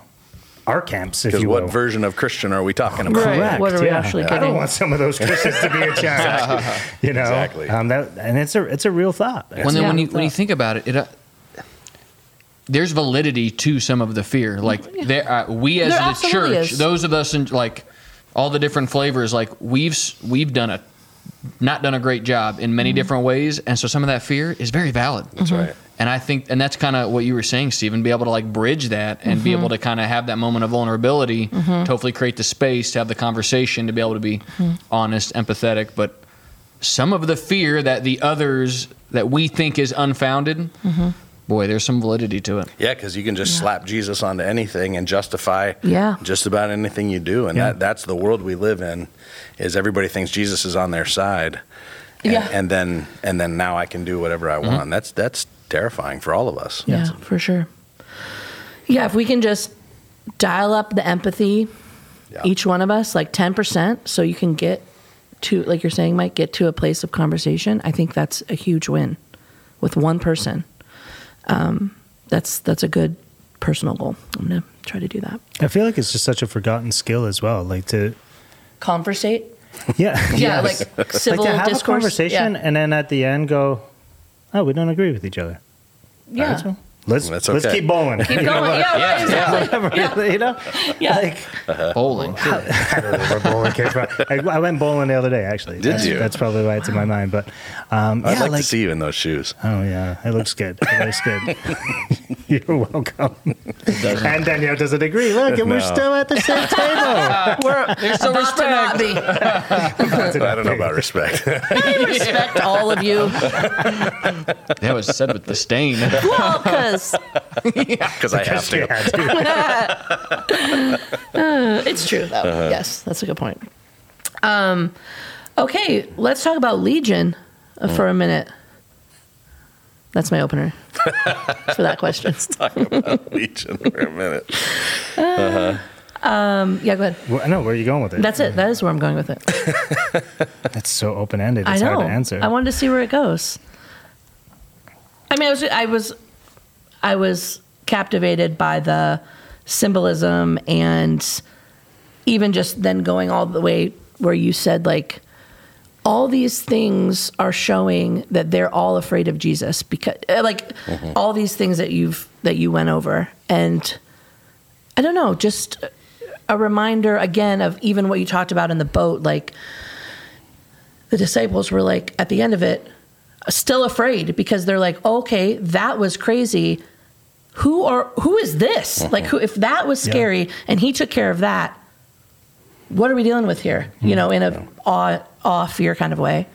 B: our camps, if
C: Because
B: you
C: what
B: will.
C: version of Christian are we talking about?
A: Right.
B: Correct.
A: What are we
B: yeah.
A: actually
B: I
A: getting?
B: don't want some of those Christians to be in *laughs* charge. you know,
C: Exactly.
B: Um, that, and it's a it's a real thought.
D: Well, then
A: Yeah.
D: when you when you think about it, it uh, there's validity to some of the fear. Like there, uh, we as
A: There
D: the church,
A: is.
D: those of us in like all the different flavors, like we've we've done a not done a great job in
A: Mm-hmm.
D: many different ways, and so some of that fear is very valid.
C: That's mm-hmm. right.
D: And I think, and that's kind of what you were saying, Stephen, be able to like bridge that and be mm-hmm. able to kind of have that moment of vulnerability mm-hmm. to hopefully create the space to have the conversation to be able to be honest, empathetic. But some of the fear that the others that we think is unfounded, boy, there's some validity to it.
C: Yeah, because you can just slap Jesus onto anything and justify
A: Yeah.
C: just about anything you do, and
B: Yeah.
C: that that's the world we live in. Is everybody thinks Jesus is on their side, and,
A: Yeah.
C: and then and then now I can do whatever I mm-hmm. want. That's that's terrifying for all of us.
A: Yeah, for sure. Yeah, if we can just dial up the empathy,
C: Yeah.
A: each one of us, like 10%, so you can get to, like you're saying, Mike, get to a place of conversation, I think that's a huge win with one person. Um, that's that's a good personal goal. I'm going to try to do that.
B: I feel like it's just such a forgotten skill as well. Like to,
A: Conversate? *laughs*
B: yeah,
A: Yeah,
B: yes.
A: like civil
B: like to have
A: discourse.
B: a conversation
A: Yeah.
B: and then at the end go, oh, we don't agree with each other.
A: yeah.
B: Alright, so let's
C: That's
B: let's
C: okay.
B: keep bowling.
A: Keep *laughs* going. Yeah, right, exactly. *laughs*
B: Whatever, you know,
A: Yeah.
B: like
D: Bowling. *laughs*
B: I don't know where bowling came from. I, I went bowling the other day, actually.
C: Did
B: that's,
C: you?
B: That's probably why it's in my mind. But um,
C: I'd
B: yeah,
C: like, to see you in those shoes.
B: Oh yeah, it looks good. It looks good. You're welcome. And Danielle doesn't agree. Look, and we're still at the same table.
A: We're There's
D: still
A: about to not be.
C: I don't know about respect
A: I respect all of you.
D: That was said with disdain.
A: Well, because *laughs*
C: because I have to.
B: Yeah, *laughs* dude.
A: it's true, though. Yes, that's a good point. Um, okay, let's talk about Legion uh, for a minute. That's my opener *laughs* for that question.
C: Let's talk about Legion for a minute.
A: Um, yeah, go ahead.
B: Well, I know where are you going with it.
A: That's it. That is where I'm going with it.
B: That's so open ended.
A: I know.
B: hard to answer.
A: I wanted to see where it goes. I mean, I was, I was, I was captivated by the symbolism and even just then going all the way where you said like all these things are showing that they're all afraid of Jesus because uh, like all these things that you've that you went over. And I don't know just a reminder again of even what you talked about in the boat like the disciples were like at the end of it still afraid because they're like okay that was crazy. Who are who is this? Uh-huh. Like who if that was
B: Yeah.
A: scary and he took care of that what are we dealing with here? You know in a awe, awe fear kind of way.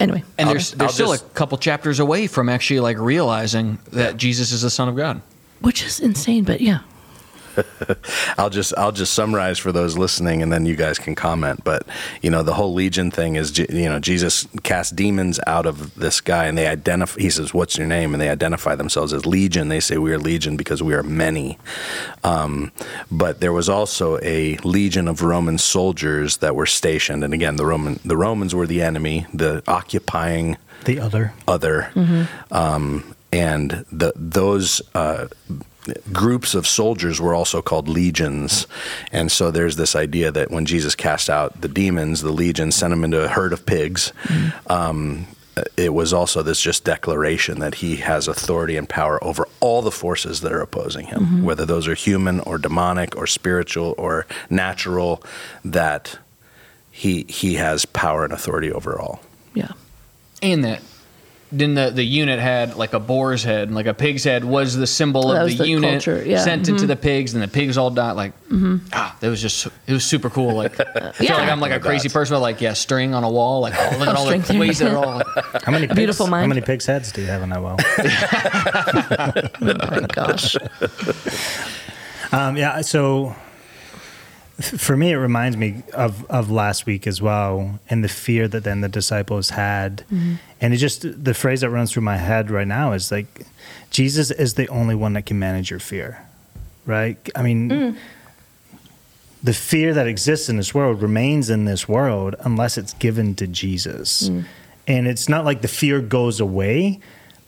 A: Anyway.
D: And
C: I'll-
D: there's there's
C: I'll
D: still
C: just-
D: a couple chapters away from actually like realizing that Jesus is the Son of God.
A: which is insane but yeah *laughs*
C: I'll just I'll just summarize for those listening, and then you guys can comment. But you know, the whole legion thing is you know Jesus cast demons out of this guy, and they identify. He says, "What's your name?" And they identify themselves as Legion. They say, "We are Legion because we are many." Um, but there was also a legion of Roman soldiers that were stationed, and again, the Roman the Romans were the enemy, the occupying
B: The other.
C: other, um, and the, those uh, groups of soldiers were also called legions. And so there's this idea that when Jesus cast out the demons, the legions sent them into a herd of pigs. Um, it was also this just declaration that he has authority and power over all the forces that are opposing him, whether those are human or demonic or spiritual or natural, that he he has power and authority over all.
A: Yeah.
D: And that then the, the unit had like a boar's head and like a pig's head was the symbol
A: That
D: of the,
A: the
D: unit
A: culture, yeah.
D: sent it to the pigs and the pigs all died like mm-hmm. ah that was just it was super cool like *laughs* I feel
A: Yeah.
D: like I'm like a crazy person with like yeah string on a wall like *laughs* oh, look at all
A: String
D: the ways that are all like, *laughs*
B: How many pigs,
A: beautiful
B: How many pigs' heads do you have in that wall
A: Oh my gosh.
B: Um, yeah, so f- for me, it reminds me of, of last week as well, and the fear that then the disciples had. Mm-hmm. And it just, the phrase that runs through my head right now is like, Jesus is the only one that can manage your fear, right? I mean, mm. the fear that exists in this world remains in this world unless it's given to Jesus. Mm. And it's not like the fear goes away,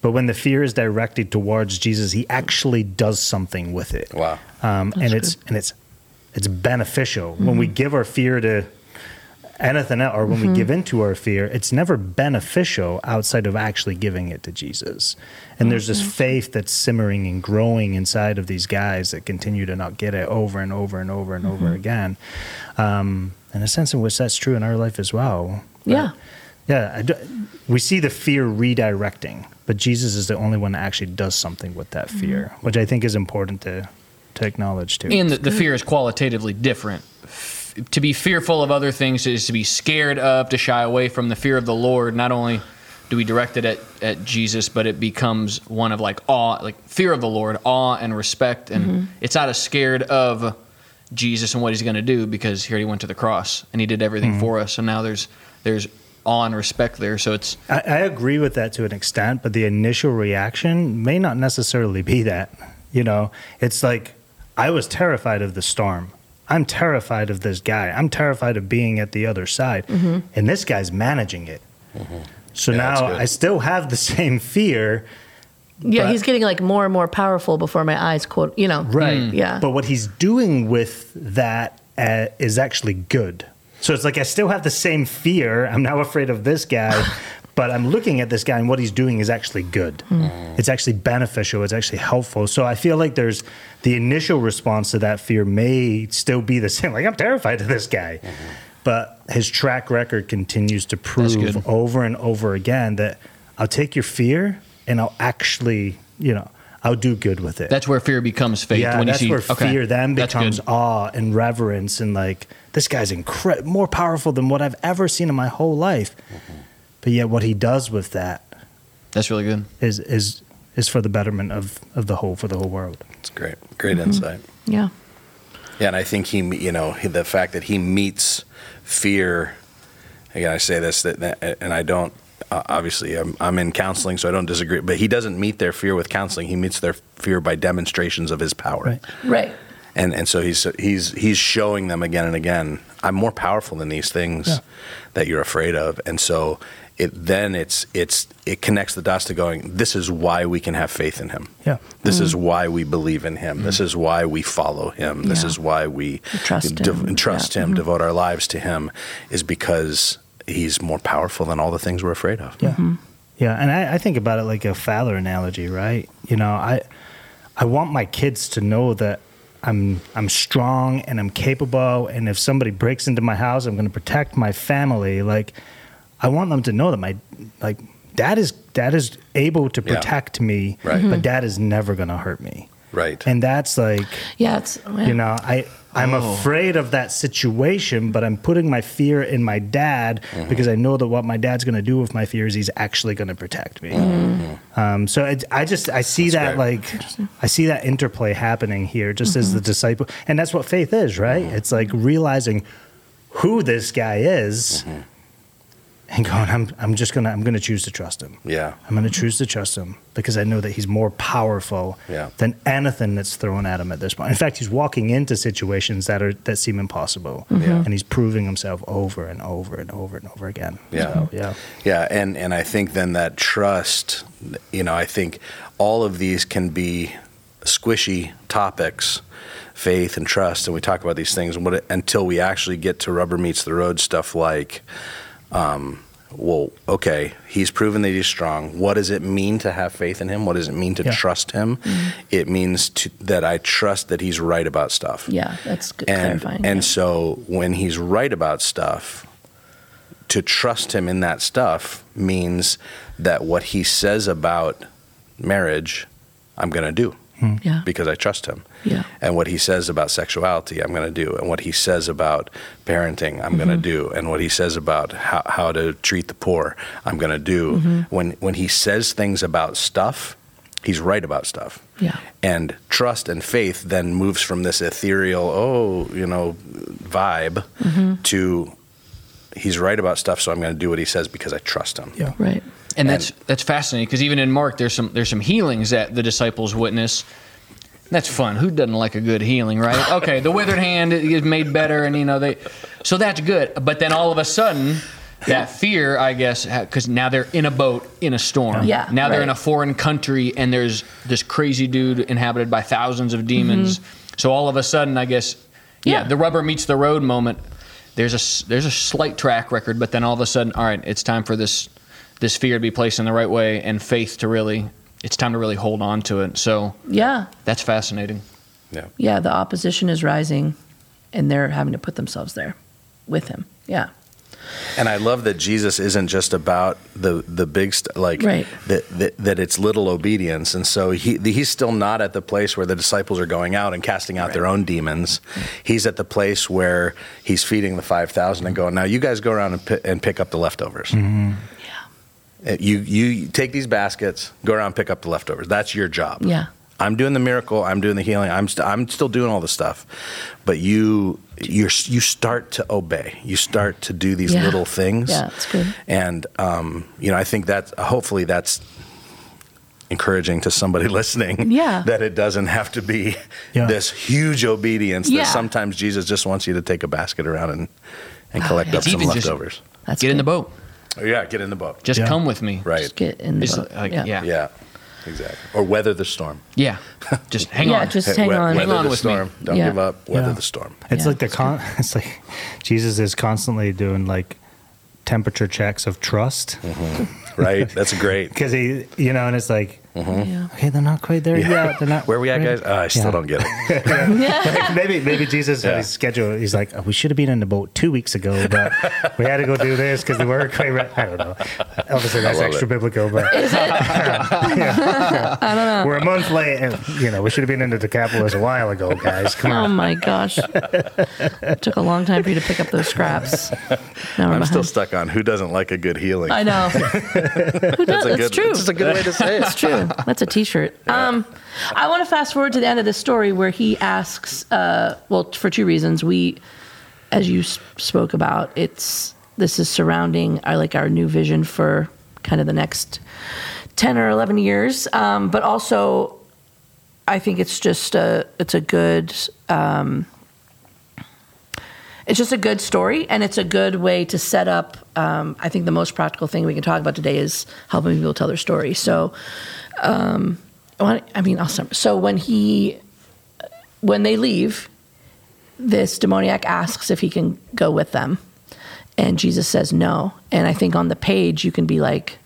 B: but when the fear is directed towards Jesus, he actually does something with it
C: Wow.
B: um, and it's and it's it's beneficial when we mm-hmm. give our fear to anything else, or when we mm-hmm. give into our fear. It's never beneficial outside of actually giving it to Jesus. And there's this mm-hmm. faith that's simmering and growing inside of these guys that continue to not get it over and over and over and over again. Um, in a sense in which that's true in our life as well. But-
A: Yeah.
B: yeah, I do- we see the fear redirecting, but Jesus is the only one that actually does something with that fear, which I think is important to to acknowledge too.
D: and the, the fear is qualitatively different. F- to be fearful of other things is to be scared of to shy away from the fear of the Lord. Not only do we direct it at, at Jesus but it becomes one of like awe like fear of the Lord awe and respect. And mm-hmm. it's not as scared of Jesus and what he's going to do because he already went to the cross and he did everything mm-hmm. for us. And now there's there's awe and respect there. So it's
B: I, I agree with that to an extent, but the initial reaction may not necessarily be that. You know, it's like I was terrified of the storm. I'm terrified of this guy. I'm terrified of being at the other side, mm-hmm. and this guy's managing it. Mm-hmm. So
C: Yeah,
B: now. I still have the *laughs* same fear,
A: Yeah, he's getting like more and more powerful before my eyes. Quote, you know.
B: right? Mm.
A: Yeah.
B: But what he's doing with that uh, is actually good. So it's like I still have the same fear. I'm now afraid of this guy, *laughs* but I'm looking at this guy and what he's doing is actually good. Mm. Oh. It's actually beneficial. It's actually helpful. So I feel like there's the initial response to that fear may still be the *laughs* same. Like I'm terrified of this guy. Mm-hmm. But his track record continues to prove over and over again that I'll take your fear and I'll actually, you know, I'll do good with it.
D: that's where fear becomes faith
B: Yeah,
D: when you
B: that's
D: see
B: where
D: okay,
B: fear then
D: that's
B: becomes awe and reverence, and like this guy's incredible, more powerful than what I've ever seen in my whole life. Mm-hmm. But yet, what he does with that
D: that's really good
B: is is is for the betterment of of the whole for the whole world.
C: It's great. Great insight.
A: Yeah.
C: Yeah, and I think he, you know, he- the fact that he meets fear. Again, I say this, that, that- and I don't. Uh, obviously, I'm, I'm in counseling, so I don't disagree. But he doesn't meet their fear with counseling. He meets their fear by demonstrations of his power.
B: Right.
A: Right.
C: And and so he's he's he's showing them again and again. I'm more powerful than these things
B: Yeah.
C: that you're afraid of. And so it then it's it's it connects the dots to going. This is why we can have faith in him.
B: Yeah.
C: This is mm-hmm. why we believe in him. This mm-hmm. is why we follow him. This
A: Yeah.
C: is why we
A: Trust
C: dev-
A: him.
C: trust
A: Yeah.
C: him, mm-hmm. devote our lives to him, is because he's more powerful than all the things we're afraid of.
B: Yeah, yeah, and I, I think about it like a father analogy, right? You know, I I want my kids to know that I'm I'm strong and I'm capable, and if somebody breaks into my house, I'm going to protect my family. Like, I want them to know that my like dad is dad is able to
C: Yeah.
B: protect me,
C: Right.
B: but dad is never going to hurt me,
C: Right.
B: and that's like
A: Yeah. It's yeah.
B: you know I I'm
D: Oh.
B: afraid of that situation, but I'm putting my fear in my dad
C: Mm-hmm.
B: because I know that what my dad's going to do with my fear is he's actually going to protect me. Um, so it, I just I see
C: Mm-hmm. That's
B: that
C: great.
B: like I see that interplay happening here, just as the
C: Mm-hmm.
B: disciple, and that's what faith is, right? It's like realizing who this guy is,
C: Mm-hmm.
B: And going, I'm I'm just gonna I'm gonna choose to trust him.
C: Yeah.
B: I'm going to choose to trust him because I know that he's more powerful
C: Yeah.
B: than anything that's thrown at him at this point. In fact, he's walking into situations that are that seem impossible,
C: Yeah.
B: and he's proving himself over and over and over and over again.
C: Yeah.
B: So, yeah,
C: Yeah, and and I think then that trust, you know, I think all of these can be squishy topics, faith and trust, and we talk about these things, and what until we actually get to rubber meets the road stuff like, um, well, okay, he's proven that he's strong. What does it mean to have faith in him? What does it mean to
B: Yeah.
C: trust him? Mm-hmm. It means to, that I trust that he's right about stuff
A: Yeah, that's good,
C: and
A: clarifying.
C: and
A: yeah.
C: so when he's right about stuff to trust him in that stuff means that what he says about marriage i'm going to do Mm-hmm.
A: yeah,
C: because i trust him.
A: Yeah,
C: and what he says about sexuality i'm going to do. And what he says about parenting i'm going to mm-hmm. do. And what he says about how, how to treat the poor i'm going to do mm-hmm. when when he says things about stuff he's right about stuff.
A: Yeah,
C: and trust and faith then moves from this ethereal oh you know vibe
A: Mm-hmm.
C: to he's right about stuff so i'm going to do what he says because i trust him
B: yeah.
A: right.
D: And that's that's fascinating because even in Mark, there's some there's some healings that the disciples witness. That's fun. Who doesn't like a good healing, right? *laughs* Okay, the withered hand is made better, and you know they, so that's good. But then all of a sudden, that fear, I guess, because now they're in a boat in a storm.
A: Yeah,
D: Now they're in a foreign country, and there's this crazy dude inhabited by thousands of demons. Mm-hmm. So all of a sudden, I guess, yeah,
A: Yeah.
D: the rubber meets the road moment. There's a s- there's a slight track record, but then all of a sudden, all right, it's time for this this fear to be placed in the right way and faith to really it's time to really hold on to it. So
A: Yeah,
D: that's fascinating.
C: yeah
A: yeah. The opposition is rising, and they're having to put themselves there with him. Yeah,
C: and i love that jesus isn't just about the the big stuff like
A: Right.
C: that, that that it's little obedience. And so he he's still not at the place where the disciples are going out and casting out their own demons. He's at the place where he's feeding the 5000 and going now you guys go around and, pi- and pick up the leftovers.
A: Yeah,
C: Uh, You you take these baskets, go around, and pick up the leftovers. That's your job.
A: yeah,
C: I'm doing the miracle. I'm doing the healing. I'm st- I'm still doing all the stuff, but you you you start to obey. You start to do these
A: Yeah.
C: little things.
A: Yeah, it's good.
C: And um, you know, I think that hopefully that's encouraging to somebody *laughs* listening.
A: Yeah.
C: that it doesn't have to be
B: Yeah.
C: this huge obedience.
A: Yeah.
C: That sometimes Jesus just wants you to take a basket around and and collect
A: yeah.
C: up
D: It's
C: some
D: even just-
C: leftovers.
A: that's
D: Get in the boat.
C: Oh, yeah, get in the boat.
D: Just
B: Yeah.
D: come with me.
C: Right.
A: Just get in the
D: It's
A: boat.
D: like-
A: yeah.
D: yeah.
C: Yeah, exactly. Or weather the storm.
D: Yeah. Just hang on.
A: Yeah,
D: on.
A: just
C: Hey,
A: hang
C: we-
A: on.
C: Weather
D: Hang on
C: the
D: with me.
C: storm. Don't
A: Yeah.
C: give up. Weather
B: Yeah.
C: the storm.
B: It's
A: Yeah,
B: like the con. *laughs* It's like Jesus is constantly doing like temperature checks of trust mm-hmm.
C: Right? That's great. *laughs*
B: because he, you know, and it's like,
A: Yeah.
B: okay, they're not quite there yet. They're not. *laughs*
C: Where we at, guys? Oh, I still
B: Yeah.
C: don't get it. *laughs*
B: Like, *laughs* maybe maybe Jesus had
C: Yeah.
B: his schedule. He's like, oh, we should have been in the boat two weeks ago, but we had to go do this because they weren't quite ready. I don't know. Obviously, that's extra
C: it.
B: biblical, but I don't know. We're a month late, and you know we should have been into Decapolis a while ago, guys. Come
A: oh
B: on.
A: Oh my gosh! it took a long time for you to pick up those scraps. Now
C: I'm still stuck on who doesn't like a good healing.
A: I know. Who does?
C: That's a
A: It's
C: good.
A: true.
C: This is a good way to say it.
A: It's true. *laughs* That's a T-shirt. Um, I want to fast forward to the end of this story where he asks. Uh, well, for two reasons. We, as you s- spoke about, it's this is surrounding our like our new vision for kind of the next ten or eleven years, um, but also. I think it's just a it's a good um, it's just a good story and it's a good way to set up um, i think the most practical thing we can talk about today is helping people tell their story. So um, I mean I'll sum- so when he when they leave this demoniac asks if he can go with them. And jesus says no. And i think on the page you can be like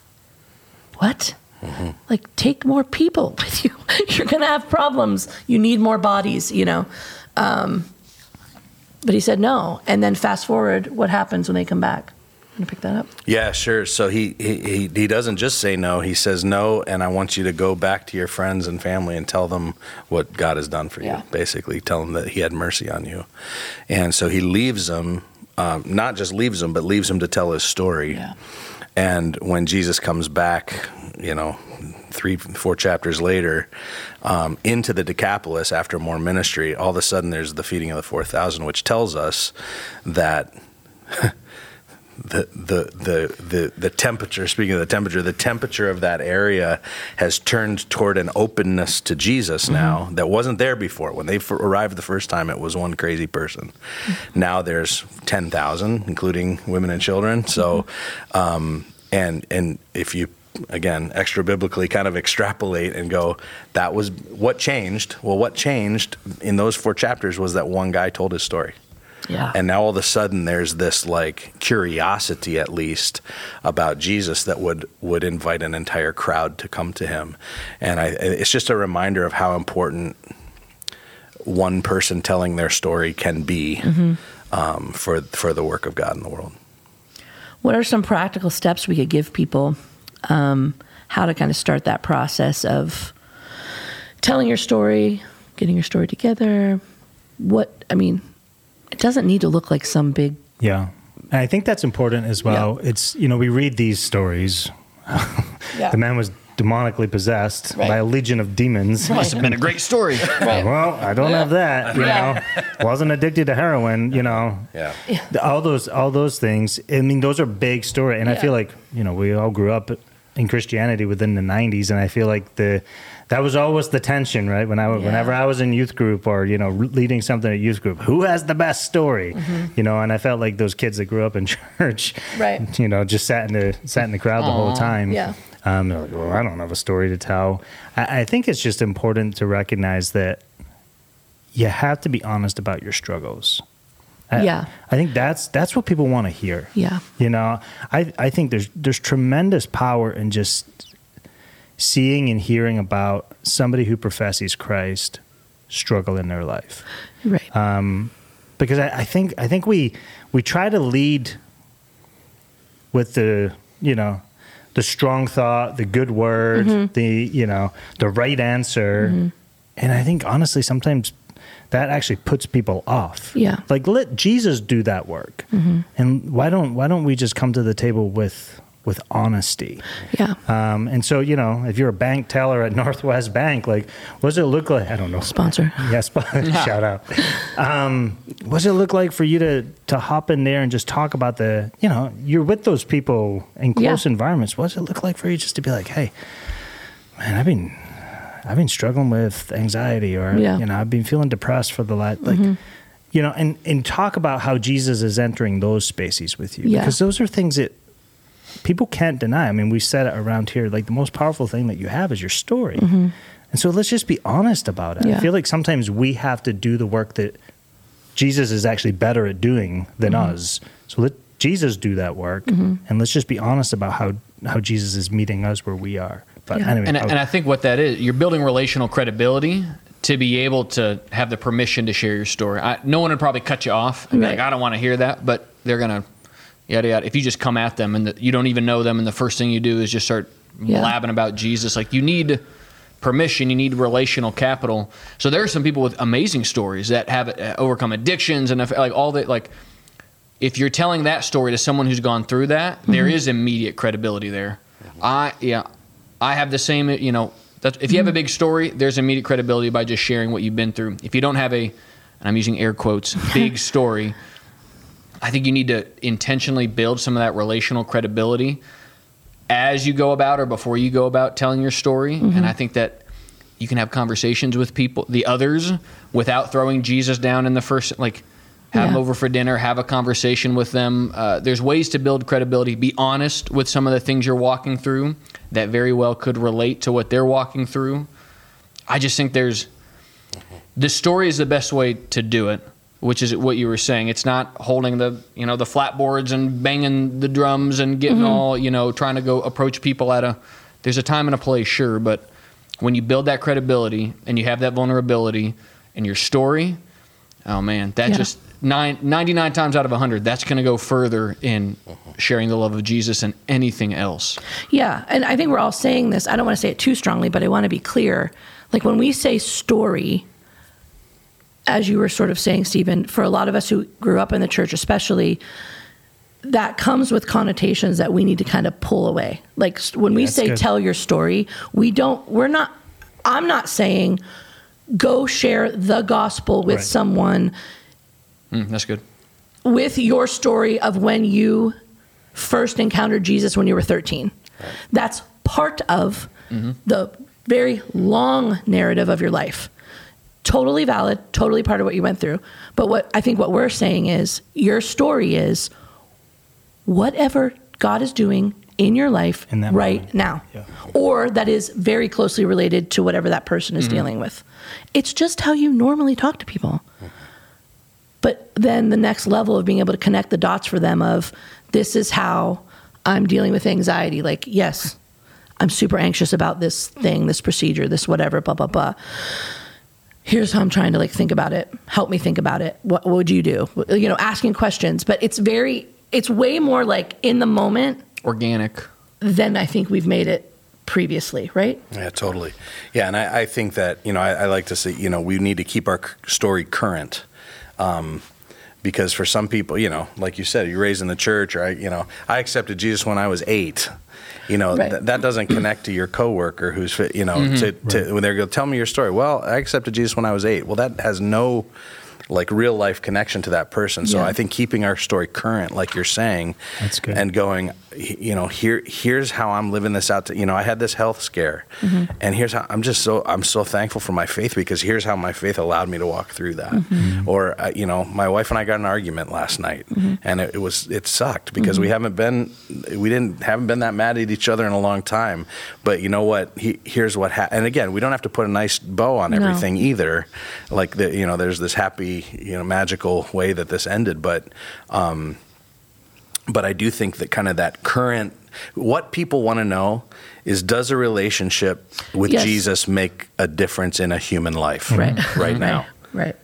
A: what? Like take more people *laughs* with you. You're gonna have problems. You need more bodies you know but he said no. And then fast forward, what happens when they come back? Want to pick that up?
C: Yeah, sure. So he, he he he doesn't just say no. He says no, and I want you to go back to your friends and family and tell them what God has done for you. Basically, tell them that He had mercy on you, and so he leaves them. Um, not just leaves them, but leaves them to tell his story.
A: Yeah.
C: And when Jesus comes back, you know, three, four chapters later, um, into the Decapolis after more ministry, all of a sudden there's the feeding of the 4,000, which tells us that *laughs* the, the, the, the, the temperature, speaking of the temperature, the temperature of that area has turned toward an openness to Jesus now that wasn't there before. When they f- arrived the first time, it was one crazy person. Now there's 10,000, including women and children. So, um, and, and if you again extra biblically kind of extrapolate and go that was what changed well what changed in those four chapters was that one guy told his story
A: Yeah.
C: and now all of a sudden there's this like curiosity at least about Jesus that would would invite an entire crowd to come to him. And I it's just a reminder of how important one person telling their story can be um, for for the work of God in the world.
A: What are some practical steps we could give people um, how to kind of start that process of telling your story, getting your story together? What, I mean, it doesn't need to look like some big,
B: Yeah. And I think that's important as well. It's, you know, we read these stories. *laughs*
A: Yeah.
B: The man was demonically possessed
A: Right.
B: by a legion of demons.
D: Must have been a great story. *laughs*
A: right?
B: Well, I don't have that, you
A: Yeah.
B: know. Wasn't addicted to heroin, you know.
C: Yeah.
B: All those all those things. I mean, those are big story and I feel like, you know, we all grew up in Christianity within the 90s and I feel like the that was always the tension, right? When I
A: Yeah.
B: whenever I was in youth group or, you know, leading something at youth group, who has the best story? You know, and I felt like those kids that grew up in *laughs* church,
A: Mm-hmm. Right.
B: you know, just sat in the sat in the crowd the whole time.
A: Yeah.
B: Um, like, well, I don't have a story to tell. I, I think it's just important to recognize that you have to be honest about your struggles. I,
A: Yeah.
B: I think that's that's what people want to hear.
A: Yeah.
B: You know, I, I think there's there's tremendous power in just seeing and hearing about somebody who professes Christ struggle in their life
A: Right.
B: um, because I, I think I think we we try to lead with the you know the strong thought, the good word,
A: Mm-hmm.
B: the you know the right answer, and I think honestly sometimes that actually puts people off.
A: Yeah. Mm-hmm.
B: like let Jesus do that work, and why don't why don't we just come to the table with with honesty?
A: yeah.
B: Um, and so, you know, if you're a bank teller at *laughs* Northwest Bank, like, what does it look like? I don't know.
A: Sponsor. *laughs*
B: Yes, *laughs* shout out. Um, what does it look like for you to to hop in there and just talk about the, you know, you're with those people in close
A: Yeah.
B: environments. What does it look like for you just to be like, hey, man, I've been, I've been struggling with anxiety, or
A: Yeah.
B: you know, I've been feeling depressed for the last, like,
A: Mm-hmm.
B: you know, and and talk about how Jesus is entering those spaces with you
A: Yeah.
B: because those are things that people can't deny. I mean, we said it around here, like the most powerful thing that you have is your story. And so let's just be honest about it.
A: Mm-hmm. Yeah.
B: I feel like sometimes we have to do the work that Jesus is actually better at doing than
A: Mm-hmm.
B: us. So let Jesus do that work and let's just be honest about how how Jesus is meeting us where we are. But
A: Yeah.
B: anyway,
D: And,
B: I'll-
D: and I think what that is, you're building relational credibility to be able to have the permission to share your story. I, no one would probably cut you off and be like, I don't want to hear that, but they're going to, yada, yada. If you just come at them and the, you don't even know them and the first thing you do is just start
A: Yeah.
D: blabbing about Jesus, like you need permission, you need relational capital. So there are some people with amazing stories that have uh, overcome addictions and like all that, like, if you're telling that story to someone who's gone through that, there is immediate credibility there. I yeah, I have the same. You know, that's, if you have a big story, there's immediate credibility by just sharing what you've been through. If you don't have a, and I'm using air quotes, *laughs* big story, I think you need to intentionally build some of that relational credibility as you go about or before you go about telling your story. And mm-hmm. I think that you can have conversations with people, the others, without throwing Jesus down in the first, like, have them over for dinner, have a conversation with them. Uh, there's ways to build credibility. Be honest with some of the things you're walking through that very well could relate to what they're walking through. I just think there's the story is the best way to do it, which is what you were saying. It's not holding the you know the flatboards and banging the drums and getting all you know trying to go approach people at a. There's a time and a place, sure, but when you build that credibility and you have that vulnerability in your story, Oh man, that
A: Yeah.
D: just nine, 99 times out of 100, that's going to go further in sharing the love of Jesus and anything else.
A: Yeah, and I think we're all saying this. I don't want to say it too strongly, but I want to be clear. Like when we say story, as you were sort of saying, Stephen, for a lot of us who grew up in the church, especially, that comes with connotations that we need to kind of pull away. Like when we
B: That's
A: say
B: good.
A: tell your story, we don't, we're not, I'm not saying go share the gospel with
B: Right.
A: someone
D: Mm, that's good.
A: with your story of when you first encountered Jesus when you were 13. That's part of the very long narrative of your life. Totally valid, totally part of what you went through. But what I think what we're saying is your story is whatever God is doing in your life
B: In that
A: right
B: moment.
A: now.
B: Yeah.
A: Or that is very closely related to whatever that person is dealing with. It's just how you normally talk to people but then the next level of being able to connect the dots for them of this is how i'm dealing with anxiety. Like yes i'm super anxious about this thing this procedure this whatever blah blah blah. Here's how i'm trying to like think about it. Help me think about it. What, what would you do? You know asking questions. But it's very it's way more like in the moment
D: Organic.
A: than i think we've made it previously right?
C: Yeah, totally. Yeah, and I, I think that you know I, I like to say you know we need to keep our c- story current, um, because for some people you know like you said you're raised in the church or I you know I accepted Jesus when I was eight. You know
A: Right.
C: th- that doesn't connect to your coworker who's you know to, to when they go tell me your story. Well, I accepted Jesus when I was eight. Well, that has no like real life connection to that person. So
A: Yeah.
C: I think keeping our story current, like you're saying,
B: That's good.
C: and going, you know, here here's how I'm living this out. To, you know, I had this health scare, and here's how I'm just so I'm so thankful for my faith because here's how my faith allowed me to walk through that. Or uh, you know, my wife and I got an argument last night, and it, it was it sucked because we haven't been we didn't haven't been that mad at each other in a long time. But you know what? He, here's what happened. And again, we don't have to put a nice bow on
A: No.
C: everything either. Like the you know, there's this happy you know magical way that this ended, but. Um, but I do think that kind of that current what people want to know is does a relationship with
A: Yes.
C: Jesus make a difference in a human life
A: right *laughs*
C: right now? *laughs*
A: right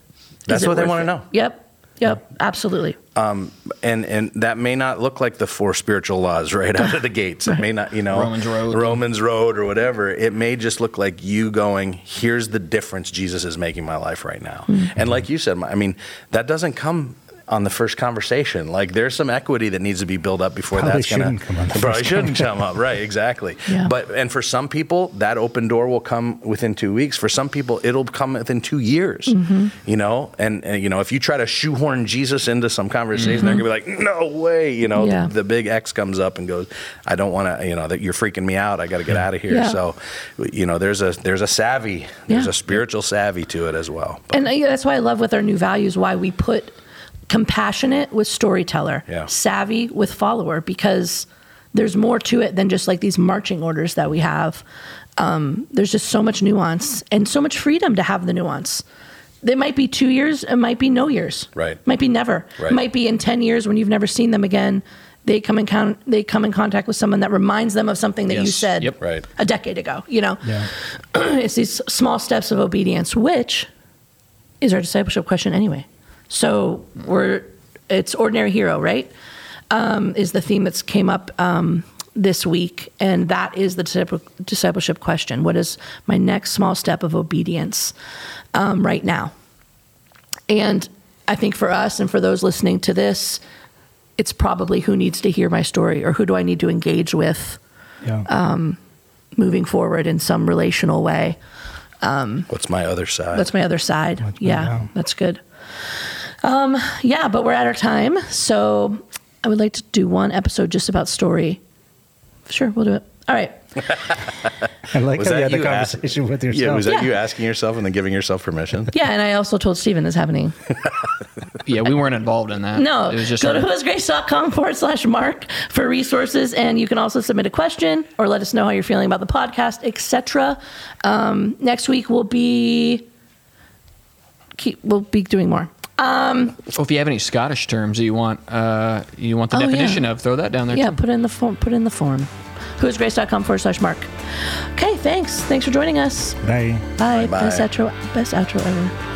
C: That's what they wanna know.
A: yep yep absolutely
C: And and that may not look like the four spiritual laws *laughs* right out of the gates. It may not, you know,
D: Romans Road.
C: Romans Road or whatever. It may just look like you going, here's the difference Jesus is making my life right now.
A: Mm-hmm.
C: And like you said, I mean, that doesn't come on the first conversation. Like there's some equity that needs to be built up before
B: Probably
C: that's going
B: shouldn't
C: to
B: come on the
C: probably *laughs* shouldn't come up. Right, exactly.
A: Yeah.
C: But and for some people, that open door will come within two weeks. For some people, it'll come within two years.
A: Mm-hmm.
C: You know, and, and you know, if you try to shoehorn Jesus into some conversation, they're gonna be like, "No way!" You know,
A: Mm-hmm. Yeah.
C: the, the big X comes up and goes, "I don't want to." You know, that you're freaking me out. I got to get out of here.
A: Yeah.
C: So, you know, there's a there's a savvy, there's
A: Yeah.
C: a spiritual savvy to it as well. But,
A: and that's why I love with our new values why we put compassionate with storyteller,
C: Yeah.
A: savvy with follower, because there's more to it than just like these marching orders that we have. Um, there's just so much nuance and so much freedom to have the nuance. It might be two years, it might be no years,
C: Right.
A: Might be never.
C: Right.
A: It might be in ten years when you've never seen them again. They come in con- they come in contact with someone that reminds them of something that you said
D: Yep.
C: Right.
A: a decade ago. You know,
B: Yeah. *clears throat*
A: it's these small steps of obedience, which is our discipleship question anyway. So we're it's ordinary hero, right? Um, is the theme that's came up um, this week, and that is the disciple- discipleship question. What is my next small step of obedience um, right now? And I think for us and for those listening to this, it's probably who needs to hear my story or who do I need to engage with
B: Yeah.
A: moving forward in some relational way.
C: what's my other side?
A: That's my other side.
B: That's my-
A: yeah,
B: yeah.
A: that's good. Um, yeah, but we're at our time, so I would like to do one episode just about story. Sure, we'll do it. All right. *laughs*
B: I like
C: Was
B: how you
C: that
B: had the
C: you ask-
B: with yourself.
C: yeah, was that
A: Yeah.
C: you asking yourself and then giving yourself permission? *laughs*
A: Yeah, and I also told Stephen this happening. *laughs*
D: Yeah, we weren't involved in that.
A: No,
D: it was just
A: go to
D: our-
A: whoisgrace.com forward slash mark for resources, and you can also submit a question or let us know how you're feeling about the podcast, etc. Um, next week we'll be keep we'll be doing more.
D: Oh, if you have any Scottish terms that you want, uh, you want the
A: Oh, yeah.
D: definition of, throw that down there
A: Yeah,
D: too.
A: put in the form. Put in the form. Whoisgrace.com forward slash mark. Okay, thanks. Thanks for joining us.
B: Bye.
A: Bye.
C: Bye-bye.
A: Best outro. Best outro ever.